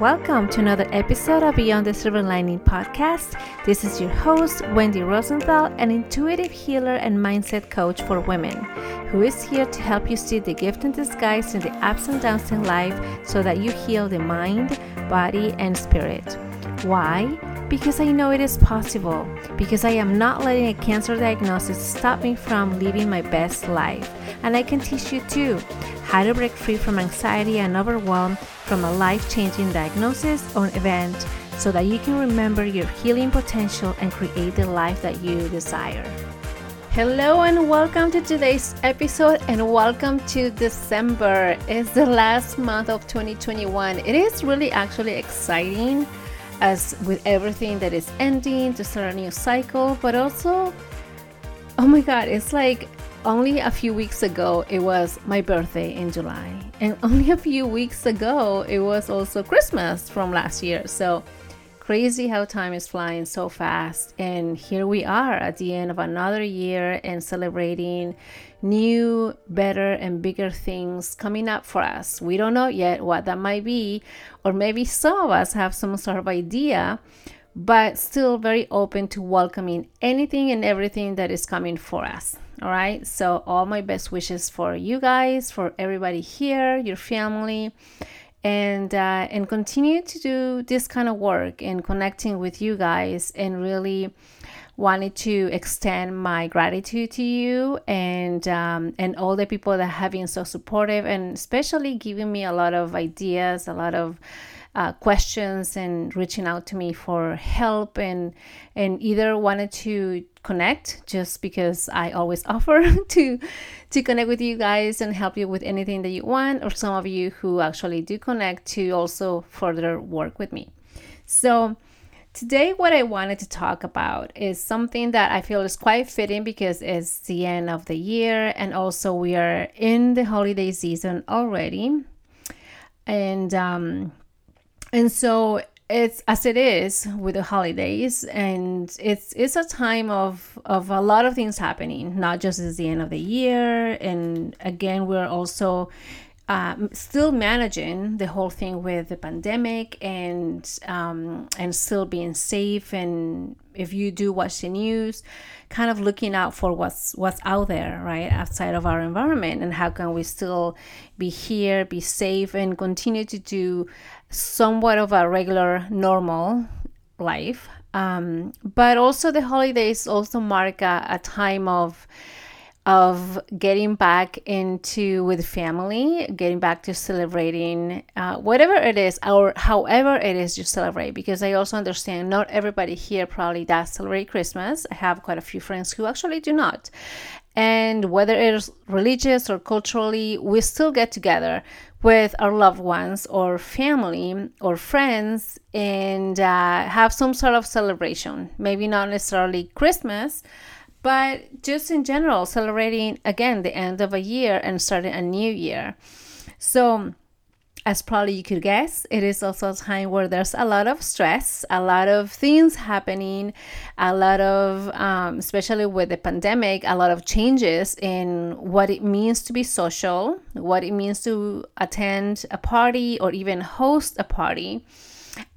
Welcome to another episode of Beyond the Silver Lining podcast. This is your host, Wendy Rosenthal, an intuitive healer and mindset coach for women, who is here to help you see the gift in disguise in the ups and downs in life so that you heal the mind, body, and spirit. Why? Because I know it is possible. Because I am not letting a cancer diagnosis stop me from living my best life. And I can teach you too how to break free from anxiety and overwhelm from a life changing diagnosis or event so that you can remember your healing potential and create the life that you desire. Hello and welcome to today's episode and welcome to December. It's the last month of 2021. It is really actually exciting as with everything that is ending to start a new cycle, but also oh my god, it's like only a few weeks ago it was my birthday in July, and only a few weeks ago it was also Christmas from last year. So crazy how time is flying so fast. And here we are at the end of another year and celebrating new, better, and bigger things coming up for us. We don't know yet what that might be, or maybe some of us have some sort of idea but still very open to welcoming anything and everything that is coming for us. All right. So, all my best wishes for you guys, for everybody here, your family, and uh, and continue to do this kind of work and connecting with you guys and really wanted to extend my gratitude to you and um, and all the people that have been so supportive and especially giving me a lot of ideas a lot of uh, questions and reaching out to me for help and and either wanted to connect just because I always offer to to connect with you guys and help you with anything that you want or some of you who actually do connect to also further work with me. So Today, what I wanted to talk about is something that I feel is quite fitting because it's the end of the year and also we are in the holiday season already. And um, and so it's as it is with the holidays and it's it's a time of of a lot of things happening not just at the end of the year and again we're also um, still managing the whole thing with the pandemic and um, and still being safe. And if you do watch the news kind of looking out for what's what's out there right outside of our environment. And how can we still be here be safe and continue to do somewhat of a regular normal life? Um, but also the holidays also mark a, a time of of getting back into with family, getting back to celebrating uh, whatever it is, or however it is you celebrate. Because I also understand not everybody here probably does celebrate Christmas. I have quite a few friends who actually do not. And whether it is religious or culturally, we still get together with our loved ones or family or friends and uh, have some sort of celebration. Maybe not necessarily Christmas but just in general, celebrating again the end of a year and starting a new year. So, as probably you could guess, it is also a time where there's a lot of stress, a lot of things happening, a lot of, um, especially with the pandemic, a lot of changes in what it means to be social, what it means to attend a party or even host a party.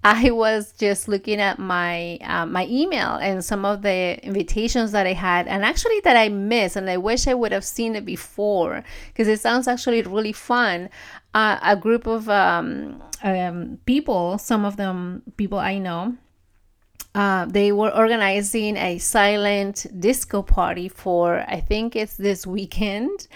I was just looking at my uh, my email and some of the invitations that I had, and actually that I missed, and I wish I would have seen it before because it sounds actually really fun. Uh, a group of um, um, people, some of them people I know, uh, they were organizing a silent disco party for I think it's this weekend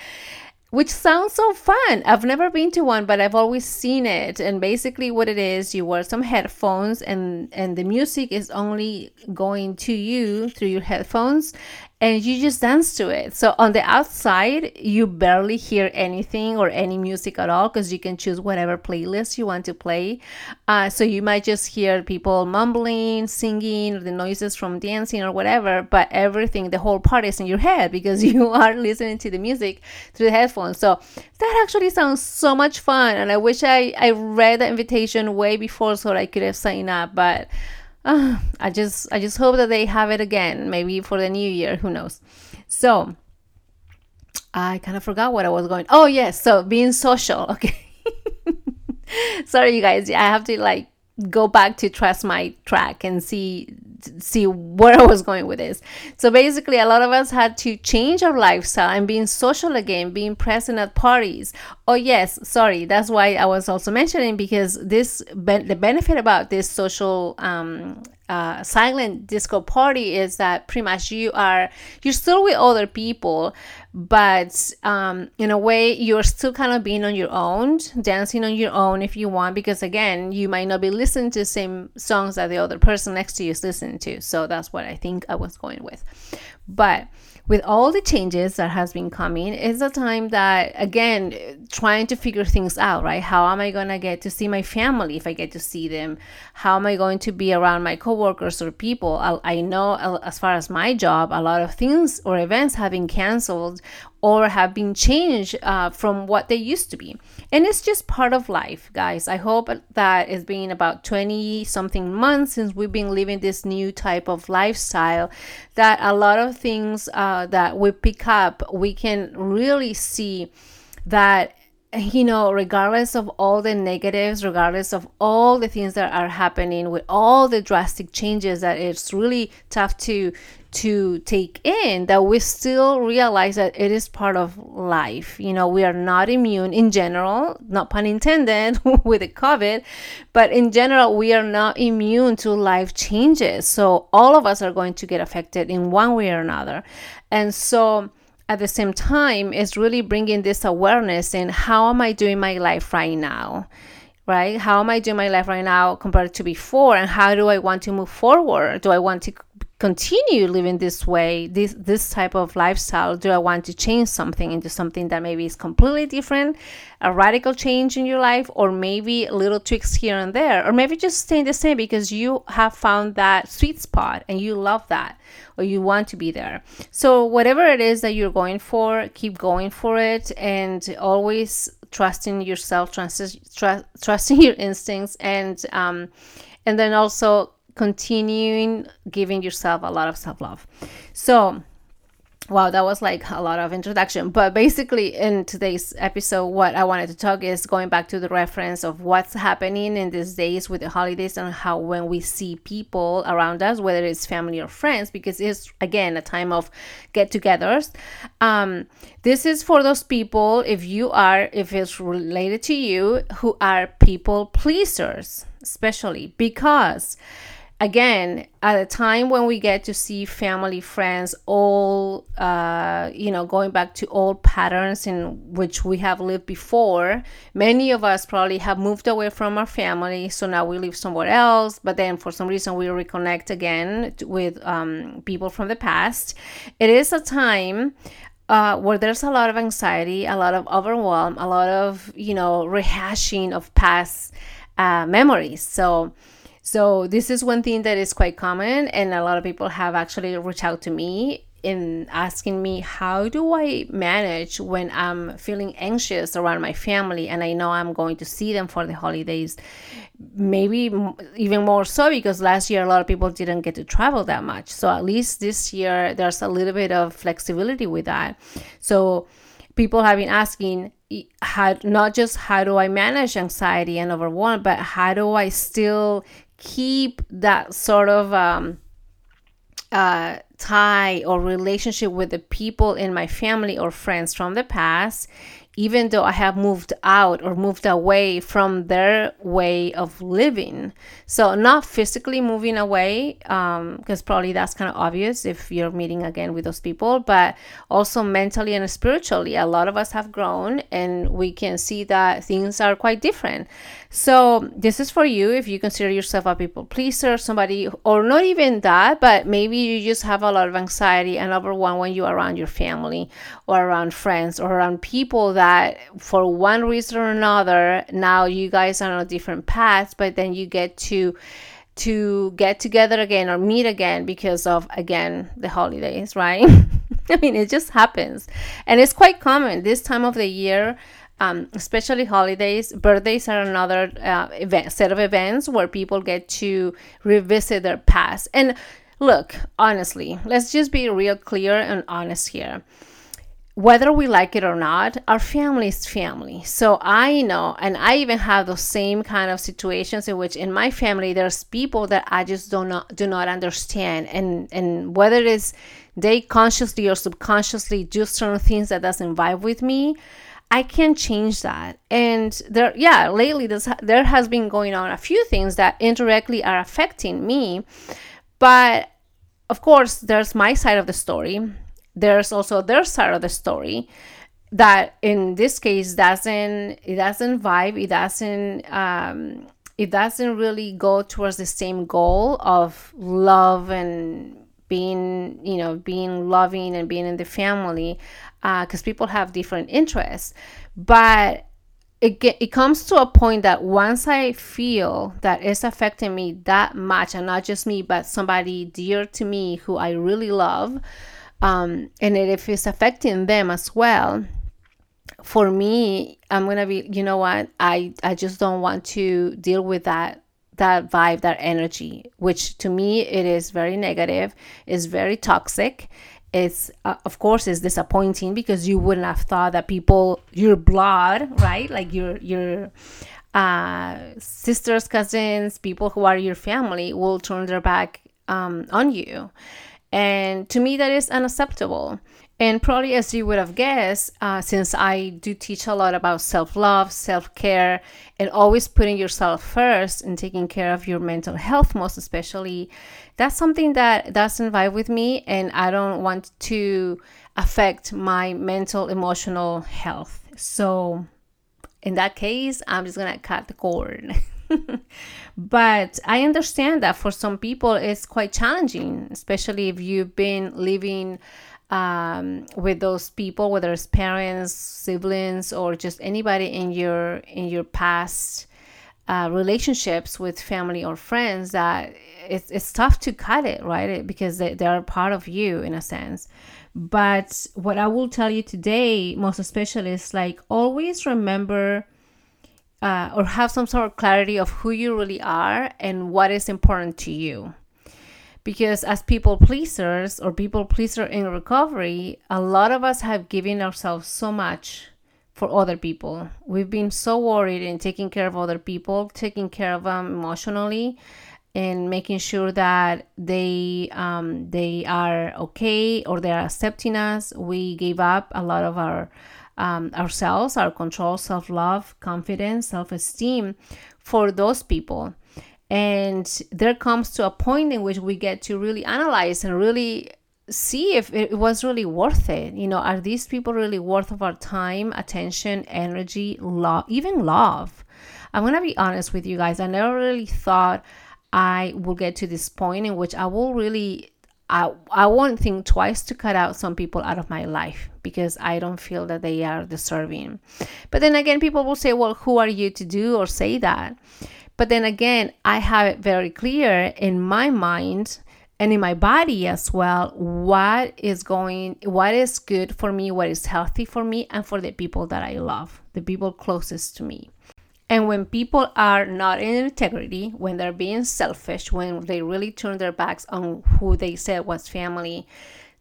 which sounds so fun. I've never been to one, but I've always seen it. And basically, what it is, you wear some headphones, and and the music is only going to you through your headphones, and you just dance to it. So on the outside, you barely hear anything or any music at all because you can choose whatever playlist you want to play. Uh, so you might just hear people mumbling, singing, or the noises from dancing or whatever, but everything, the whole party is in your head because you are listening to the music through the headphones. So that actually sounds so much fun. And I wish I, I read the invitation way before so I could have signed up, but uh, I just I just hope that they have it again, maybe for the new year. Who knows? So I kind of forgot what I was going. Oh yes, so being social. Okay. Sorry, you guys. I have to like go back to trust my track and see see where I was going with this. So basically, a lot of us had to change our lifestyle and being social again, being present at parties. Oh yes, sorry, that's why I was also mentioning because this the benefit about this social um, uh, silent disco party is that pretty much you are you're still with other people but um, in a way you're still kind of being on your own dancing on your own if you want because again you might not be listening to the same songs that the other person next to you is listening to. So that's what i think i was going with. But with all the changes that has been coming it's a time that again trying to figure things out right? How am i going to get to see my family if i get to see them? How am i going to be around my coworkers or people? I, I know as far as my job a lot of things or events have been canceled or have been changed uh, from what they used to be. And it's just part of life, guys. I hope that it's been about 20 something months since we've been living this new type of lifestyle that a lot of things uh, that we pick up, we can really see that you know, regardless of all the negatives, regardless of all the things that are happening with all the drastic changes that it's really tough to to take in that we still realize that it is part of life. You know, we are not immune in general, not pun intended with the COVID, but in general, we are not immune to life changes. So all of us are going to get affected in one way or another. And so at the same time is really bringing this awareness in how am I doing my life right now? Right? How am I doing my life right now compared to before? And how do I want to move forward? Do I want to continue living this way this this type of lifestyle do i want to change something into something that maybe is completely different a radical change in your life or maybe little tweaks here and there or maybe just staying the same because you have found that sweet spot and you love that or you want to be there. So whatever it is that you're going for keep going for it and always trusting yourself trust, trust, trusting your instincts and um and then also continuing giving yourself a lot of self love. So, wow, that was like a lot of introduction. But basically, in today's episode, what I wanted to talk is going back to the reference of what's happening in these days with the holidays and how when we see people around us, whether it's family or friends, because it's again a time of get togethers. Um, this is for those people, if you are, if it's related to you, who are people pleasers, especially because again at a time when we get to see family friends all uh, you know going back to old patterns in which we have lived before many of us probably have moved away from our family so now we live somewhere else but then for some reason we reconnect again with um, people from the past. It is a time uh, where there's a lot of anxiety a lot of overwhelm a lot of you know rehashing of past uh, memories. So so this is one thing that is quite common, and a lot of people have actually reached out to me in asking me how do I manage when I'm feeling anxious around my family and I know I'm going to see them for the holidays. Maybe even more so because last year a lot of people didn't get to travel that much. So at least this year there's a little bit of flexibility with that. So people have been asking how not just how do I manage anxiety and overwhelm, but how do I still keep that sort of um, uh, tie or relationship with the people in my family or friends from the past even though I have moved out or moved away from their way of living. So, not physically moving away, because um, probably that's kind of obvious if you're meeting again with those people, but also mentally and spiritually. A lot of us have grown and we can see that things are quite different. So, this is for you if you consider yourself a people pleaser, somebody, or not even that, but maybe you just have a lot of anxiety and overwhelm when you're around your family or around friends or around people that for one reason or another now you guys are on a different path but then you get to to get together again or meet again because of again the holidays right? I mean it just happens. And it's quite common. This time of the year um, especially holidays birthdays are another uh, event set of events where people get to revisit their past and look honestly let's just be real clear and honest here whether we like it or not, our family is family. So I know, and I even have those same kind of situations in which in my family there's people that I just do not do not understand, and and whether it is they consciously or subconsciously do certain things that doesn't vibe with me. I can't change that. And there, yeah, lately this, there has been going on a few things that indirectly are affecting me. But of course, there's my side of the story there's also their side of the story that in this case doesn't it doesn't vibe it doesn't um it doesn't really go towards the same goal of love and being you know being loving and being in the family because uh, people have different interests. But it, get, it comes to a point that once i feel that it's affecting me that much and not just me but somebody dear to me who i really love um, and if it's affecting them as well for me i'm gonna be you know what? I i just don't want to deal with that that vibe that energy which to me it is very negative is very toxic. It's uh, of course is disappointing because you wouldn't have thought that people your blood right? Like your your uh, sisters cousins people who are your family will turn their back um, on you. And to me, that is unacceptable. And probably, as you would have guessed, uh, since I do teach a lot about self love, self care, and always putting yourself first and taking care of your mental health, most especially, that's something that doesn't vibe with me. And I don't want to affect my mental, emotional health. So, in that case, I'm just going to cut the cord. but I understand that for some people it's quite challenging, especially if you've been living um, with those people, whether it's parents, siblings, or just anybody in your in your past uh, relationships with family or friends. That it's it's tough to cut it, right? Because they, they are part of you in a sense. But what I will tell you today, most especially, is like always remember uh, or have some sort of clarity of who you really are and what is important to you. Because as people pleasers or people pleaser in recovery, a lot of us have given ourselves so much for other people. We've been so worried in taking care of other people, taking care of them emotionally, and making sure that they um, they are okay or they are accepting us. We gave up a lot of our um, ourselves, our control, self love, confidence, self esteem for those people. And there comes to a point in which we get to really analyze and really see if it was really worth it. You know, are these people really worth of our time, attention, energy, love, even love? I'm gonna be honest with you guys. I never really thought I will get to this point in which I will really I, I won't think twice to cut out some people out of my life because I don't feel that they are deserving. But then again, people will say, well, who are you to do or say that? But then again, I have it very clear in my mind and in my body as well what is going, what is good for me, what is healthy for me, and for the people that I love, the people closest to me. And when people are not in integrity, when they're being selfish, when they really turn their backs on who they said was family,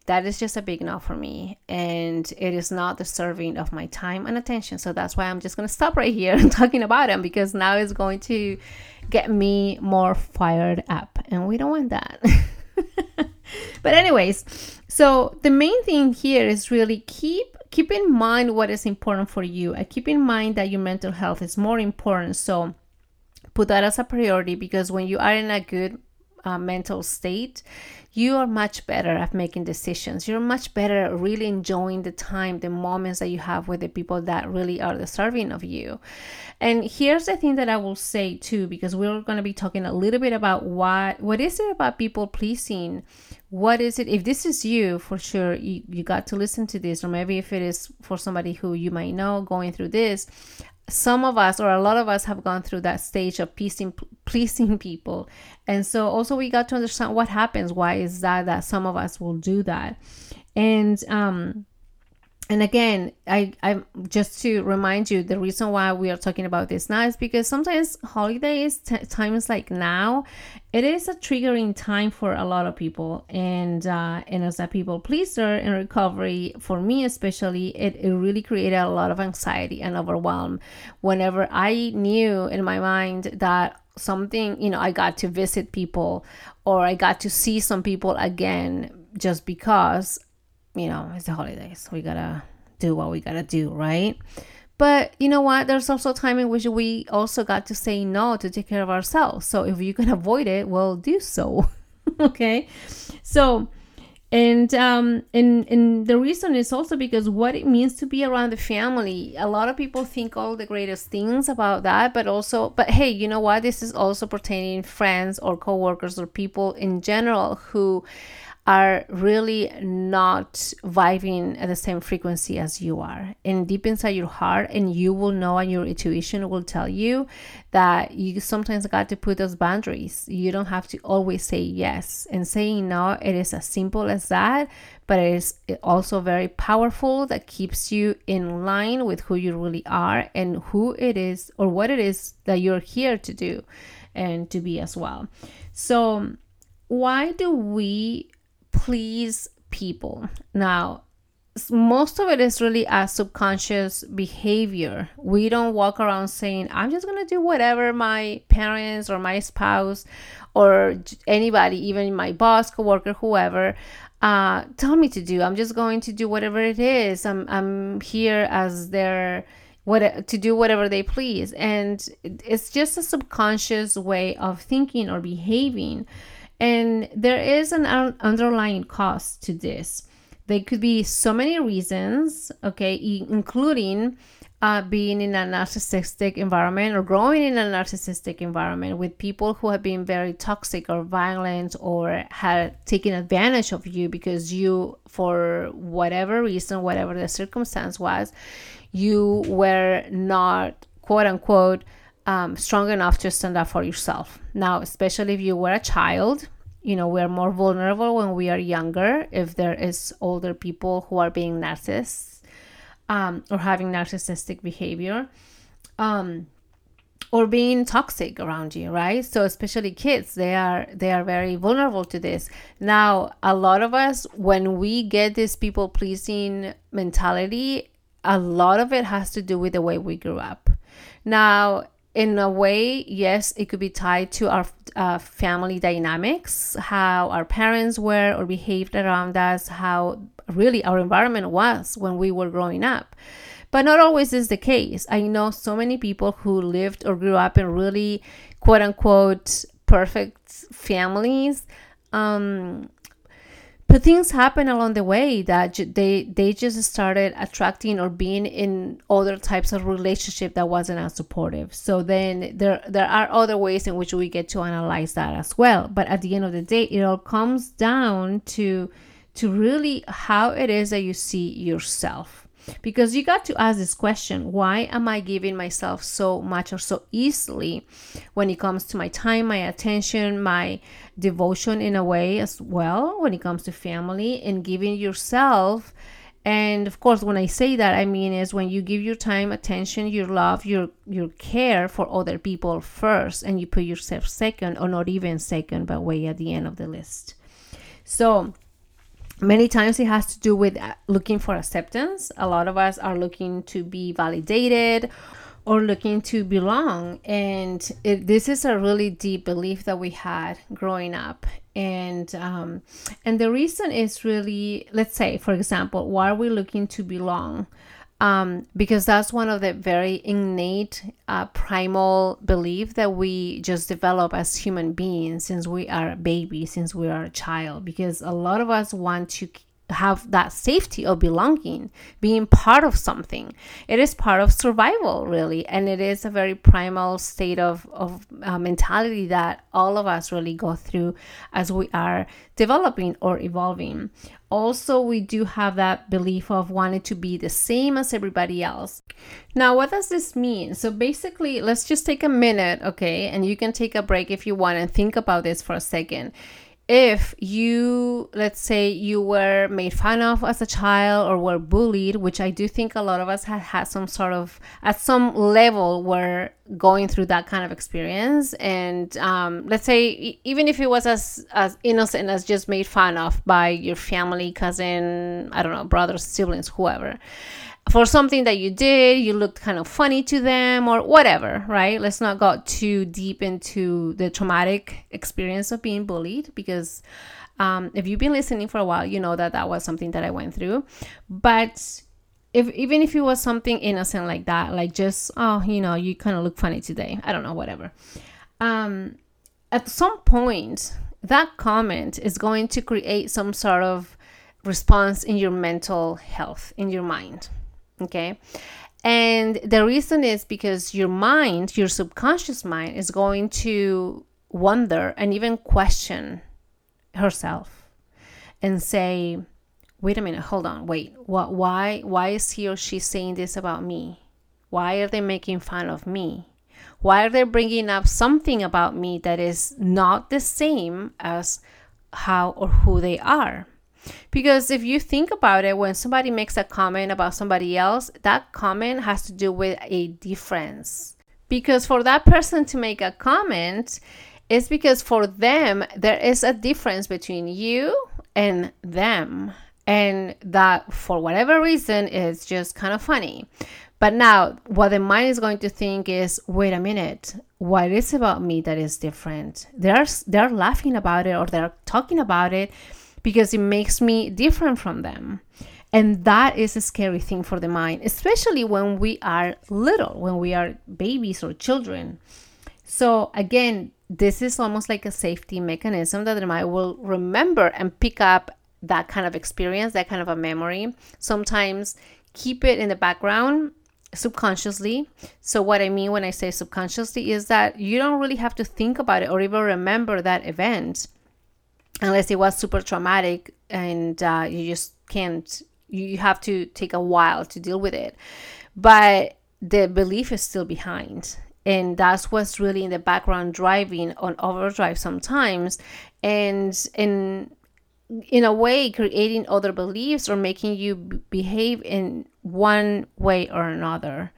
that is just a big no for me. And it is not deserving of my time and attention. So that's why I'm just going to stop right here and talking about them because now it's going to get me more fired up. And we don't want that. but, anyways, so the main thing here is really keep keep in mind what is important for you and keep in mind that your mental health is more important so put that as a priority because when you are in a good uh, mental state you are much better at making decisions. You're much better at really enjoying the time the moments that you have with the people that really are deserving of you. And here's the thing that i will say too because we're going to be talking a little bit about what what is it about people pleasing? What is it if this is you for sure you, you got to listen to this or maybe if it is for somebody who you might know going through this some of us or a lot of us have gone through that stage of pleasing pleasing people. And so also we got to understand what happens why is that that some of us will do that. And um and again i i just to remind you the reason why we are talking about this now is because sometimes holidays t- times like now it is a triggering time for a lot of people. And uh, and as a people pleaser in recovery for me especially it, it really created a lot of anxiety and overwhelm. Whenever i knew in my mind that something you know i got to visit people or i got to see some people again just because you know, it's the holidays. We gotta do what we gotta do, right? But you know what? There's also time in which we also got to say no to take care of ourselves. So if you can avoid it, well, do so. okay. So, and um, and and the reason is also because what it means to be around the family. A lot of people think all the greatest things about that, but also, but hey, you know what? This is also pertaining friends or coworkers or people in general who are really not vibing at the same frequency as you are. And deep inside your heart, and you will know, and your intuition will tell you that you sometimes got to put those boundaries. You don't have to always say yes. And saying no, it is as simple as that, but it is also very powerful that keeps you in line with who you really are and who it is or what it is that you're here to do and to be as well. So, why do we please people. Now, most of it is really a subconscious behavior. We don't walk around saying, I'm just going to do whatever my parents or my spouse or anybody, even my boss, coworker, whoever, uh, tell me to do. I'm just going to do whatever it is. I'm, I'm here as their what to do whatever they please and it's just a subconscious way of thinking or behaving and there is an underlying cost to this. There could be so many reasons, okay, including uh, being in a narcissistic environment or growing in a narcissistic environment with people who have been very toxic or violent or had taken advantage of you because you, for whatever reason, whatever the circumstance was, you were not quote unquote um, strong enough to stand up for yourself. Now, especially if you were a child, you know, we're more vulnerable when we are younger. If there is older people who are being narcissists um, or having narcissistic behavior. Um, or being toxic around you right so especially kids they are they are very vulnerable to this now a lot of us when we get this people pleasing mentality a lot of it has to do with the way we grew up now in a way, yes, it could be tied to our uh, family dynamics, how our parents were or behaved around us, how really our environment was when we were growing up. But not always is the case. I know so many people who lived or grew up in really quote unquote perfect families. Um, but things happen along the way that they they just started attracting or being in other types of relationship that wasn't as supportive. So then there there are other ways in which we get to analyze that as well. But at the end of the day it all comes down to to really how it is that you see yourself because you got to ask this question why am I giving myself so much or so easily when it comes to my time, my attention, my devotion in a way as well when it comes to family and giving yourself. And of course, when I say that, I mean is when you give your time, attention, your love, your your care for other people first, and you put yourself second, or not even second, but way at the end of the list. So many times it has to do with uh, looking for acceptance. A lot of us are looking to be validated or looking to belong. And it, this is a really deep belief that we had growing up. And um, and the reason is really let's say for example why are we looking to belong um, because that's one of the very innate uh, primal belief that we just develop as human beings since we are a baby since we are a child because a lot of us want to have that safety of belonging, being part of something. It is part of survival, really, and it is a very primal state of, of uh, mentality that all of us really go through as we are developing or evolving. Also, we do have that belief of wanting to be the same as everybody else. Now, what does this mean? So, basically, let's just take a minute, okay, and you can take a break if you want and think about this for a second if you let's say you were made fun of as a child or were bullied which i do think a lot of us have had some sort of at some level were going through that kind of experience. And um, let's say even if it was as as innocent as just made fun of by your family cousin i don't know brothers siblings whoever for something that you did, you looked kind of funny to them or whatever, right? Let's not go too deep into the traumatic experience of being bullied because um, if you've been listening for a while, you know that that was something that I went through. But if even if it was something innocent like that, like just oh, you know, you kind of look funny today. I don't know, whatever. Um, at some point, that comment is going to create some sort of response in your mental health, in your mind Okay. And the reason is because your mind, your subconscious mind, is going to wonder and even question herself and say, wait a minute, hold on, wait, what, why, why is he or she saying this about me? Why are they making fun of me? Why are they bringing up something about me that is not the same as how or who they are? Because if you think about it, when somebody makes a comment about somebody else, that comment has to do with a difference. Because for that person to make a comment, it's because for them, there is a difference between you and them. And that, for whatever reason, is just kind of funny. But now, what the mind is going to think is wait a minute, what is about me that is different? They're, they're laughing about it or they're talking about it because it makes me different from them. And that is a scary thing for the mind, especially when we are little, when we are babies or children. So, again, this is almost like a safety mechanism that the mind will remember and pick up that kind of experience, that kind of a memory. Sometimes keep it in the background subconsciously. So, what I mean when I say subconsciously is that you don't really have to think about it or even remember that event unless it was super traumatic and uh, you just can't you have to take a while to deal with it. But the belief is still behind. And that's what's really in the background driving on overdrive sometimes. And in in a way creating other beliefs or making you behave in one way or another.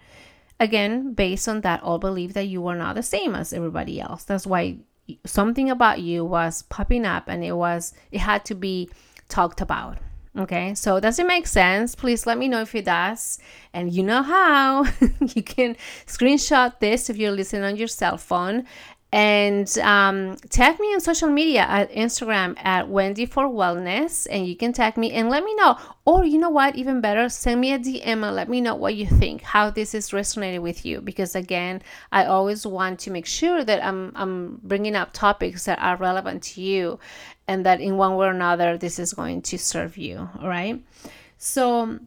Again based on that old belief that you are not the same as everybody else. That's why something about you was popping up and it was it had to be talked about. Okay? So does it make sense? Please let me know if it does. And you know how. You can screenshot this if you're listening on your cell phone and um, tag me on social media at Instagram at Wendy for Wellness, and you can tag me and let me know. Or you know what, even better, send me a DM and let me know what you think, how this is resonating with you. Because again, I always want to make sure that I'm I'm bringing up topics that are relevant to you, and that in one way or another, this is going to serve you. All right, so.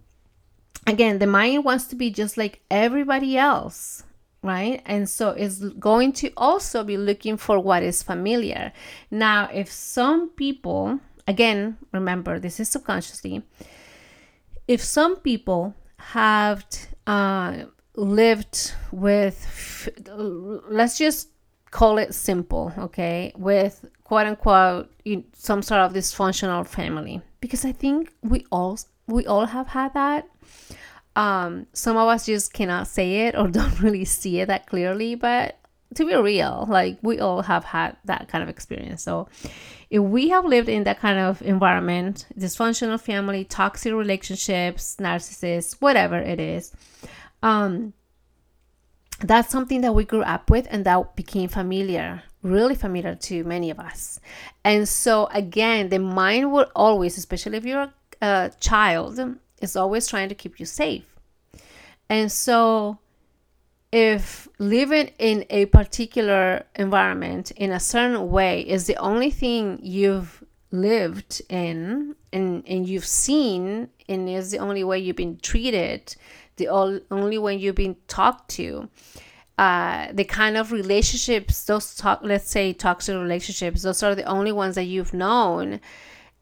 Again, the mind wants to be just like everybody else right? And so it's going to also be looking for what is familiar. Now, if some people, again, remember this is subconsciously, if some people have uh, lived with, let's just call it simple, okay, with quote unquote some sort of dysfunctional family, because I think we all we all have had that um, some of us just cannot say it or don't really see it that clearly, but to be real, like we all have had that kind of experience. So, if we have lived in that kind of environment, dysfunctional family, toxic relationships, narcissists, whatever it is, um, that's something that we grew up with and that became familiar, really familiar to many of us. And so, again, the mind will always, especially if you're a, a child, is always trying to keep you safe. And so, if living in a particular environment in a certain way is the only thing you've lived in and, and you've seen and is the only way you've been treated, the only way you've been talked to, uh, the kind of relationships, those talk, let's say toxic relationships, those are the only ones that you've known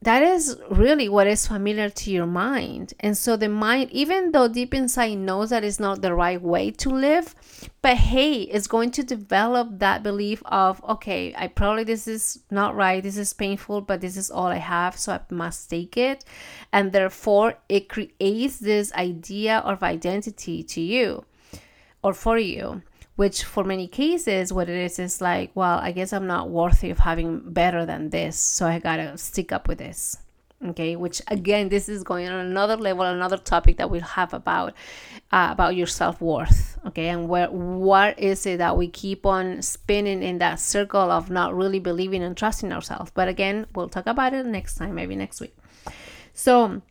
that is really what is familiar to your mind. And so the mind, even though deep inside knows that it's not the right way to live, but hey, it's going to develop that belief of, okay, I probably this is not right, this is painful, but this is all I have, so I must take it. And therefore, it creates this idea of identity to you or for you which for many cases what it is is like well i guess i'm not worthy of having better than this so i gotta stick up with this okay? Which again this is going on another level another topic that we'll have about uh, about your self-worth okay? And where what is it that we keep on spinning in that circle of not really believing and trusting ourselves? But again we'll talk about it next time maybe next week. So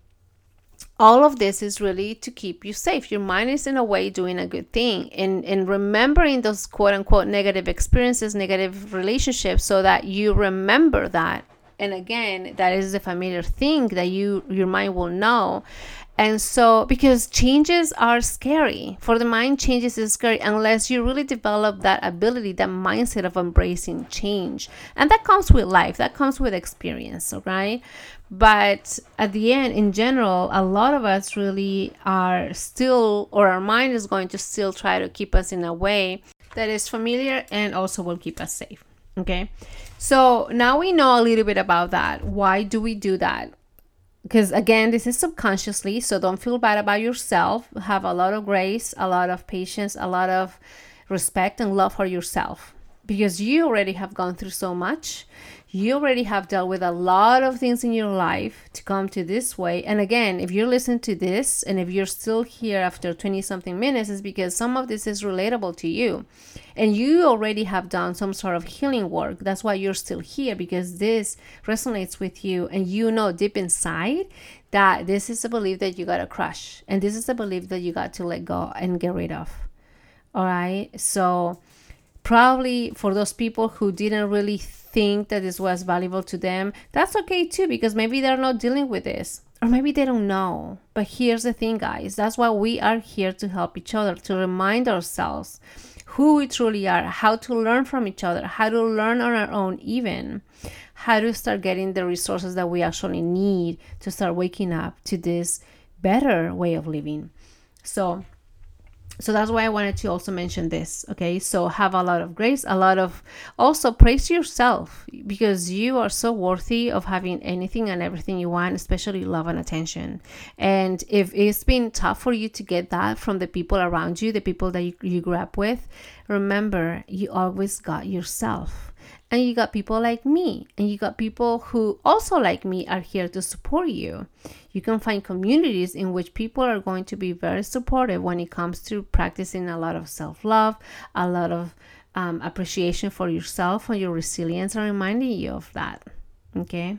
all of this is really to keep you safe. Your mind is in a way doing a good thing and, and remembering those quote unquote negative experiences, negative relationships, so that you remember that. And again, that is a familiar thing that you your mind will know. And so, because changes are scary, for the mind, changes is scary unless you really develop that ability, that mindset of embracing change. And that comes with life, that comes with experience, right? But at the end, in general, a lot of us really are still, or our mind is going to still try to keep us in a way that is familiar and also will keep us safe. Okay. So now we know a little bit about that. Why do we do that? because again this is subconsciously so don't feel bad about yourself have a lot of grace a lot of patience a lot of respect and love for yourself because you already have gone through so much you already have dealt with a lot of things in your life to come to this way. And again, if you're listening to this and if you're still here after 20 something minutes, it's because some of this is relatable to you. And you already have done some sort of healing work. That's why you're still here because this resonates with you. And you know deep inside that this is a belief that you got to crush. And this is a belief that you got to let go and get rid of. All right. So, probably for those people who didn't really think that this was valuable to them, that's okay too, because maybe they're not dealing with this. Or maybe they don't know. But here's the thing, guys that's why we are here to help each other, to remind ourselves who we truly are, how to learn from each other, how to learn on our own, even how to start getting the resources that we actually need to start waking up to this better way of living. So, so that's why i wanted to also mention this okay? So have a lot of grace a lot of also praise yourself because you are so worthy of having anything and everything you want especially love and attention. And if it's been tough for you to get that from the people around you the people that you, you grew up with remember you always got yourself and you got people like me, and you got people who also like me are here to support you. You can find communities in which people are going to be very supportive when it comes to practicing a lot of self love, a lot of um, appreciation for yourself and your resilience, and reminding you of that. Okay.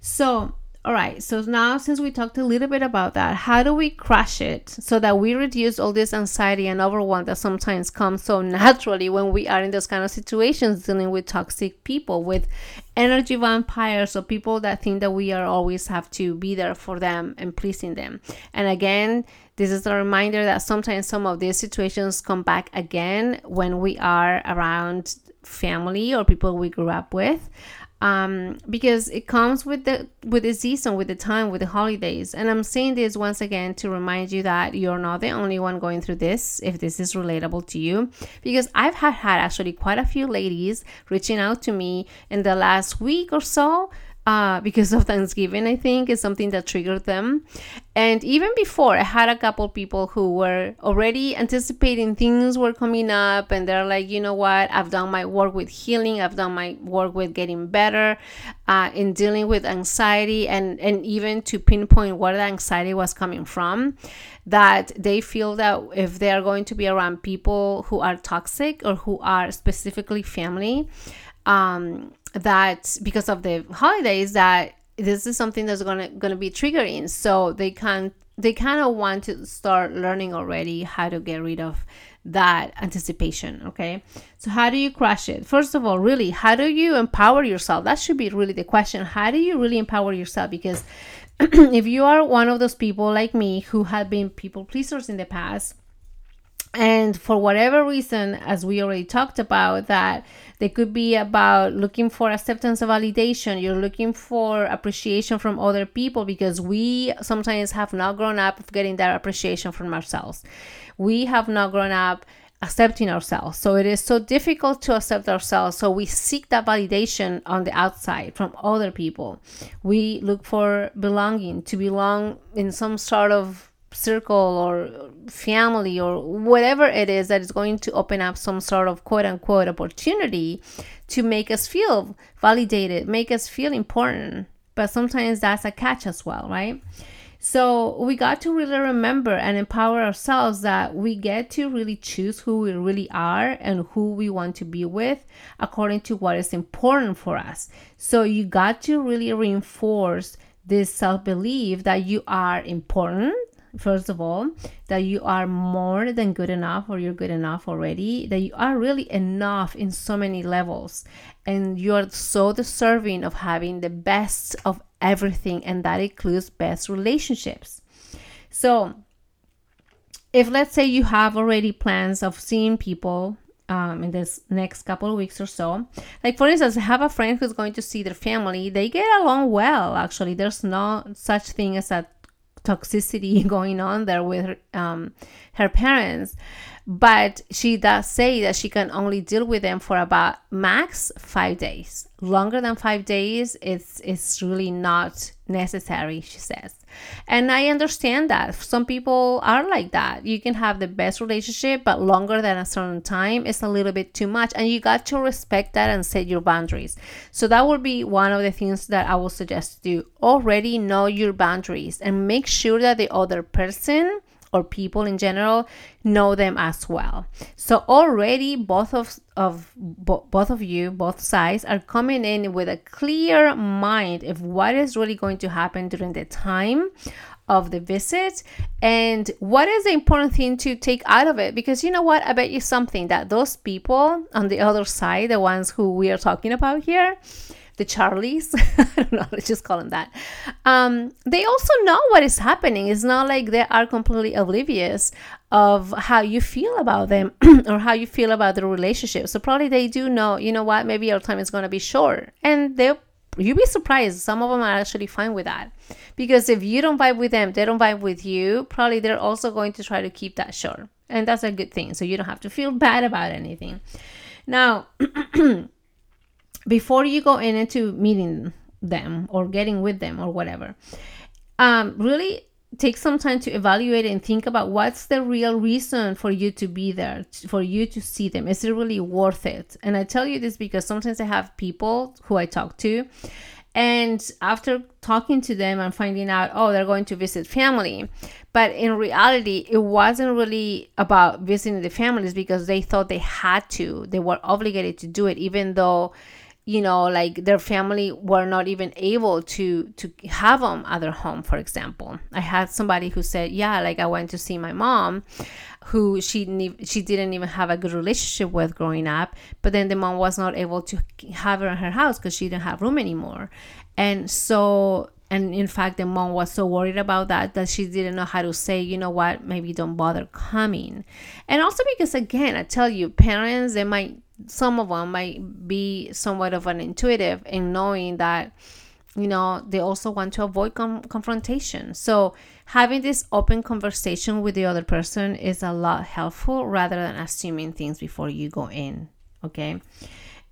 So, all right, so now since we talked a little bit about that, how do we crush it so that we reduce all this anxiety and overwhelm that sometimes comes so naturally when we are in those kind of situations dealing with toxic people, with energy vampires, or people that think that we are always have to be there for them and pleasing them. And again, this is a reminder that sometimes some of these situations come back again when we are around family or people we grew up with um, because it comes with the with the season, with the time, with the holidays. And I'm saying this once again to remind you that you're not the only one going through this. If this is relatable to you, because I've had had actually quite a few ladies reaching out to me in the last week or so uh, because of Thanksgiving, I think, is something that triggered them. And even before, I had a couple people who were already anticipating things were coming up, and they're like, you know what, I've done my work with healing, I've done my work with getting better uh, in dealing with anxiety, and, and even to pinpoint where the anxiety was coming from. That they feel that if they are going to be around people who are toxic or who are specifically family, um, that because of the holidays that this is something that's gonna gonna be triggering. So they can they kind of want to start learning already how to get rid of that anticipation okay? So how do you crush it? First of all really how do you empower yourself? That should be really the question. How do you really empower yourself? Because if you are one of those people like me who have been people pleasers in the past and for whatever reason as we already talked about that they could be about looking for acceptance of validation you're looking for appreciation from other people because we sometimes have not grown up getting that appreciation from ourselves we have not grown up accepting ourselves. So it is so difficult to accept ourselves. So we seek that validation on the outside from other people. We look for belonging, to belong in some sort of circle or family or whatever it is that is going to open up some sort of quote unquote opportunity to make us feel validated, make us feel important. But sometimes that's a catch as well, right? So we got to really remember and empower ourselves that we get to really choose who we really are and who we want to be with according to what is important for us. So you got to really reinforce this self belief that you are important first of all, that you are more than good enough or you're good enough already, that you are really enough in so many levels, and you are so deserving of having the best of everything, and that includes best relationships. So, if let's say you have already plans of seeing people um, in this next couple of weeks or so. Like for instance, I have a friend who's going to see their family. They get along well. Actually, there's no such thing as a toxicity going on there with her, um, her parents but she does say that she can only deal with them for about max five days. Longer than five days it's it's really not necessary she says. And i understand that. Some people are like that. You can have the best relationship but longer than a certain time is a little bit too much and you got to respect that and set your boundaries. So that would be one of the things that i would suggest to do. Already know your boundaries and make sure that the other person or people in general know them as well. So already both of of bo- both of you both sides are coming in with a clear mind of what is really going to happen during the time of the visit and what is the important thing to take out of it. Because you know what? I bet you something that those people on the other side the ones who we are talking about here the Charlies, I don't know, let's just call them that. Um, they also know what is happening. It's not like they are completely oblivious of how you feel about them or how you feel about the relationship. So probably they do know, you know what, maybe our time is going to be short. And they'll you'd be surprised. Some of them are actually fine with that. Because if you don't vibe with them, they don't vibe with you, probably they're also going to try to keep that short. And that's a good thing. So you don't have to feel bad about anything. Now, before you go in into meeting them or getting with them or whatever um, really take some time to evaluate and think about what's the real reason for you to be there for you to see them. Is it really worth it? And i tell you this because sometimes i have people who i talk to and after talking to them and finding out oh they're going to visit family. But in reality it wasn't really about visiting the families because they thought they had to. They were obligated to do it even though you know like their family were not even able to to have them at their home for example. I had somebody who said yeah like i went to see my mom who she she didn't even have a good relationship with growing up but then the mom was not able to have her in her house because she didn't have room anymore. And so and in fact the mom was so worried about that that she didn't know how to say you know what? Maybe don't bother coming. And also because again i tell you parents they might some of them might be somewhat of an intuitive in knowing that you know they also want to avoid com- confrontation. So having this open conversation with the other person is a lot helpful rather than assuming things before you go in okay?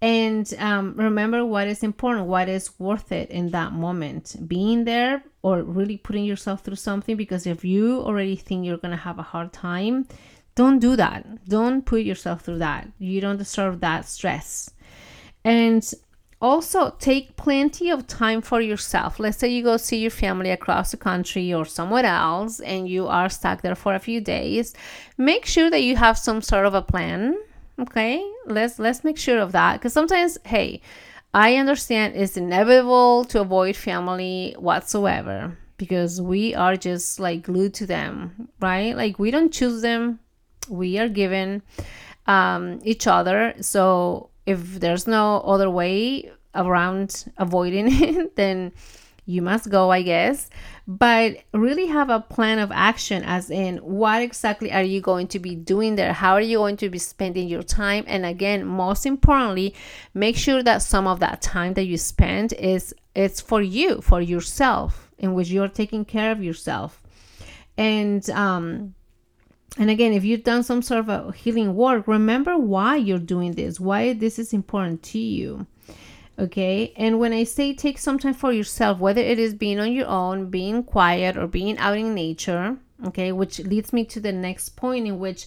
And um, remember what is important what is worth it in that moment. Being there or really putting yourself through something because if you already think you're going to have a hard time don't do that. Don't put yourself through that. You don't deserve that stress. And also take plenty of time for yourself. Let's say you go see your family across the country or somewhere else and you are stuck there for a few days. Make sure that you have some sort of a plan. Okay? Let's let's make sure of that cuz sometimes hey, I understand it's inevitable to avoid family whatsoever because we are just like glued to them, right? Like we don't choose them we are given um, each other. So if there's no other way around avoiding it, then you must go, I guess. But really have a plan of action, as in what exactly are you going to be doing there? How are you going to be spending your time? And again, most importantly, make sure that some of that time that you spend is it's for you, for yourself, in which you're taking care of yourself. And um and again, if you've done some sort of a healing work, remember why you're doing this, why this is important to you. Okay. And when I say take some time for yourself, whether it is being on your own, being quiet, or being out in nature, okay, which leads me to the next point in which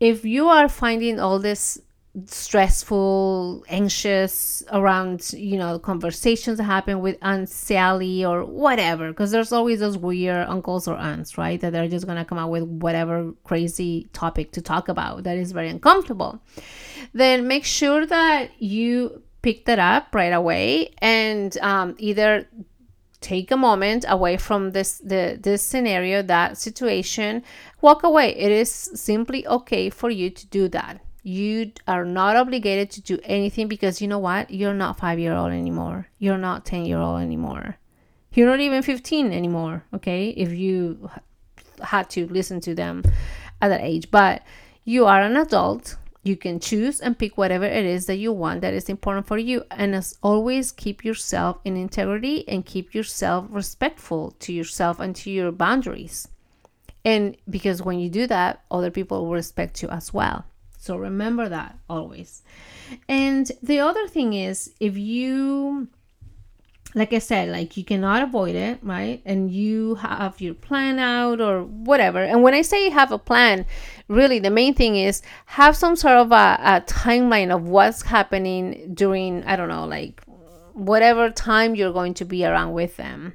if you are finding all this stressful, anxious around, you know, conversations that happen with Aunt Sally or whatever, because there's always those weird uncles or aunts, right? That they're just going to come out with whatever crazy topic to talk about that is very uncomfortable. Then make sure that you pick that up right away and um, either take a moment away from this the this scenario that situation walk away it is simply okay for you to do that you are not obligated to do anything because you know what? You're not five year old anymore. You're not 10 year old anymore. You're not even 15 anymore, okay? If you had to listen to them at that age. But you are an adult. You can choose and pick whatever it is that you want that is important for you. And as always, keep yourself in integrity and keep yourself respectful to yourself and to your boundaries. And because when you do that, other people will respect you as well. So remember that always. And the other thing is, if you, like I said, like you cannot avoid it, right? And you have your plan out or whatever. And when I say have a plan, really the main thing is have some sort of a, a timeline of what's happening during, I don't know, like whatever time you're going to be around with them.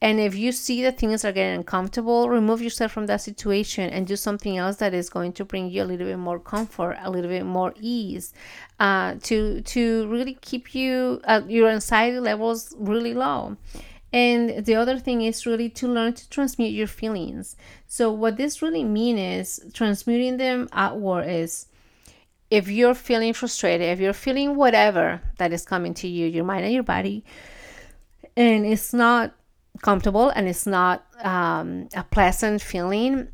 And if you see that things are getting uncomfortable, remove yourself from that situation and do something else that is going to bring you a little bit more comfort, a little bit more ease, uh, to to really keep you uh, your anxiety levels really low. And the other thing is really to learn to transmute your feelings. So what this really means is transmuting them outward is if you're feeling frustrated, if you're feeling whatever that is coming to you, your mind and your body, and it's not comfortable and it's not um, a pleasant feeling,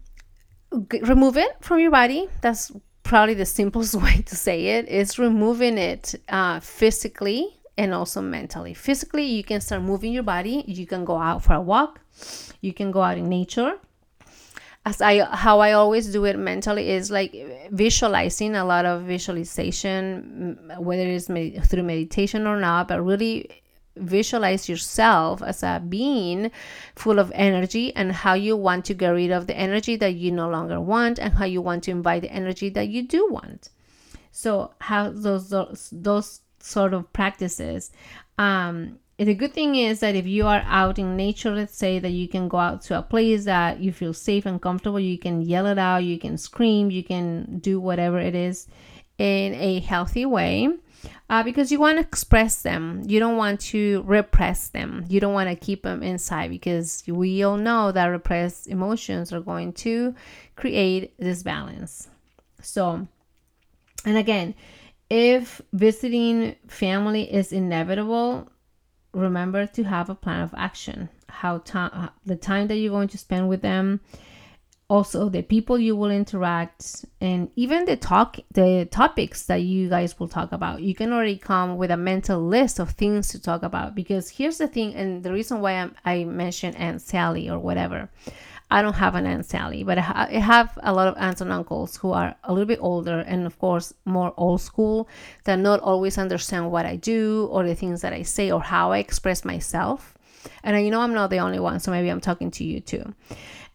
g- remove it from your body. That's probably the simplest way to say it is removing it uh, physically and also mentally. Physically, you can start moving your body. You can go out for a walk. You can go out in nature. As I how I always do it mentally is like visualizing a lot of visualization, whether it's med- through meditation or not, but really visualize yourself as a being full of energy and how you want to get rid of the energy that you no longer want and how you want to invite the energy that you do want. So how those those, those sort of practices um the good thing is that if you are out in nature let's say that you can go out to a place that you feel safe and comfortable you can yell it out you can scream you can do whatever it is in a healthy way uh, because you want to express them. You don't want to repress them. You don't want to keep them inside because we all know that repressed emotions are going to create this balance. So, and again, if visiting family is inevitable, remember to have a plan of action. How time the time that you're going to spend with them also the people you will interact and even the talk the topics that you guys will talk about. You can already come with a mental list of things to talk about because here's the thing and the reason why I'm, i mentioned aunt sally or whatever. I don't have an aunt sally but I have a lot of aunts and uncles who are a little bit older and of course more old school that not always understand what i do or the things that i say or how i express myself. And you know i'm not the only one so maybe i'm talking to you too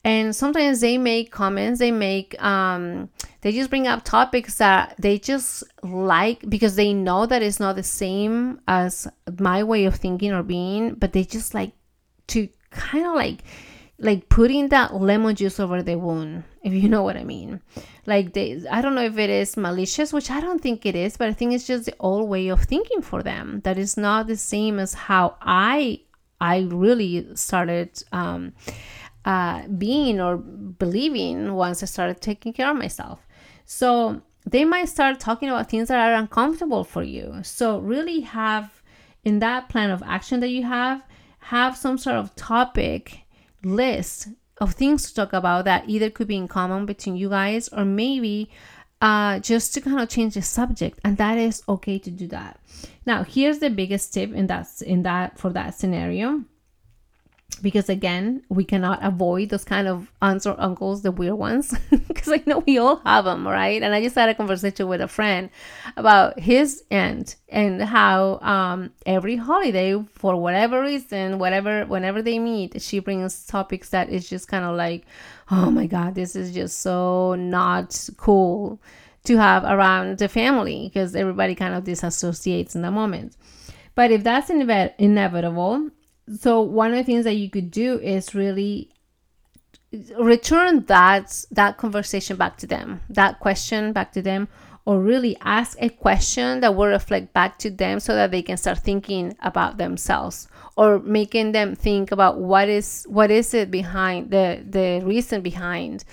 and sometimes they make comments they make um, they just bring up topics that they just like because they know that it's not the same as my way of thinking or being but they just like to kind of like like putting that lemon juice over the wound if you know what i mean. Like they i don't know if it is malicious which i don't think it is but i think it's just the old way of thinking for them that is not the same as how i i really started um uh, being or believing once I started taking care of myself. So they might start talking about things that are uncomfortable for you. So really have in that plan of action that you have, have some sort of topic list of things to talk about that either could be in common between you guys or maybe uh, just to kind of change the subject and that is okay to do that now here's the biggest tip in that in that for that scenario because again we cannot avoid those kind of aunts or uncles the weird ones because i know we all have them right? And i just had a conversation with a friend about his aunt and how um, every holiday for whatever reason whatever whenever they meet she brings topics that is just kind of like oh my god this is just so not cool to have around the family because everybody kind of disassociates in the moment. But if that's inev- inevitable so one of the things that you could do is really return that that conversation back to them that question back to them or really ask a question that will reflect back to them so that they can start thinking about themselves or making them think about what is what is it behind the the reason behind.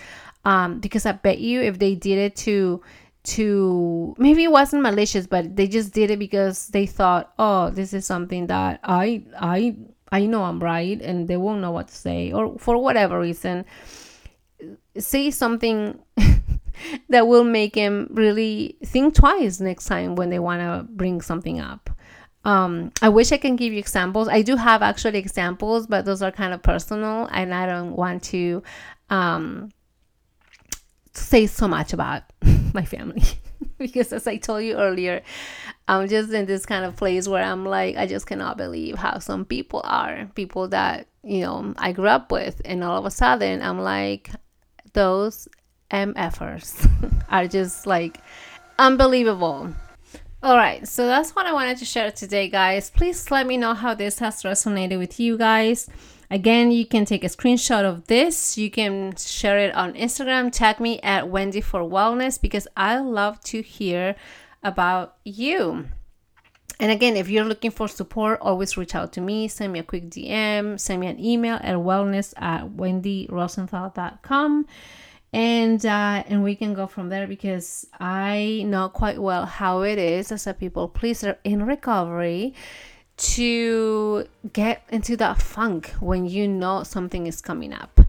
Um, because i bet you if they did it to to maybe it wasn't malicious but they just did it because they thought oh this is something that i i I know I'm right and they won't know what to say, or for whatever reason, say something that will make him really think twice next time when they want to bring something up. Um, I wish I can give you examples. I do have actually examples, but those are kind of personal, and I don't want to um, say so much about my family because, as I told you earlier, I'm just in this kind of place where I'm like, I just cannot believe how some people are. People that, you know, I grew up with. And all of a sudden, I'm like, those MFers are just like unbelievable. All right, so that's what I wanted to share today, guys. Please let me know how this has resonated with you guys. Again, you can take a screenshot of this. You can share it on Instagram. Tag me at Wendy for Wellness because I love to hear about you. And again, if you're looking for support, always reach out to me. Send me a quick DM, send me an email at wellness at wendyrosenthal.com. And uh, and we can go from there because I know quite well how it is as a people pleaser in recovery to get into that funk when you know something is coming up.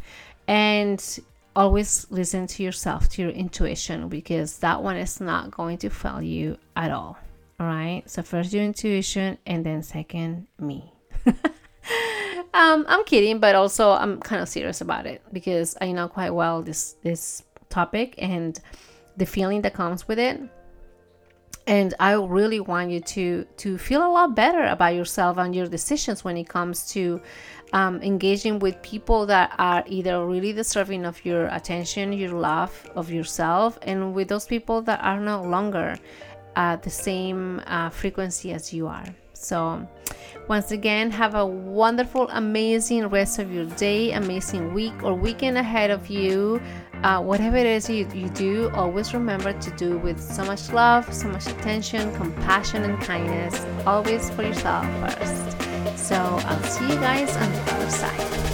And always listen to yourself, to your intuition, because that one is not going to fail you at all. All right. So, first your intuition, and then second, me. um, I'm kidding, but also I'm kind of serious about it because I know quite well this this topic and the feeling that comes with it and i really want you to to feel a lot better about yourself and your decisions when it comes to um, engaging with people that are either really deserving of your attention your love of yourself and with those people that are no longer at the same uh, frequency as you are. So once again have a wonderful amazing rest of your day amazing week or weekend ahead of you uh, whatever it is you, you do, always remember to do with so much love, so much attention, compassion, and kindness, always for yourself first. So I'll see you guys on the other side.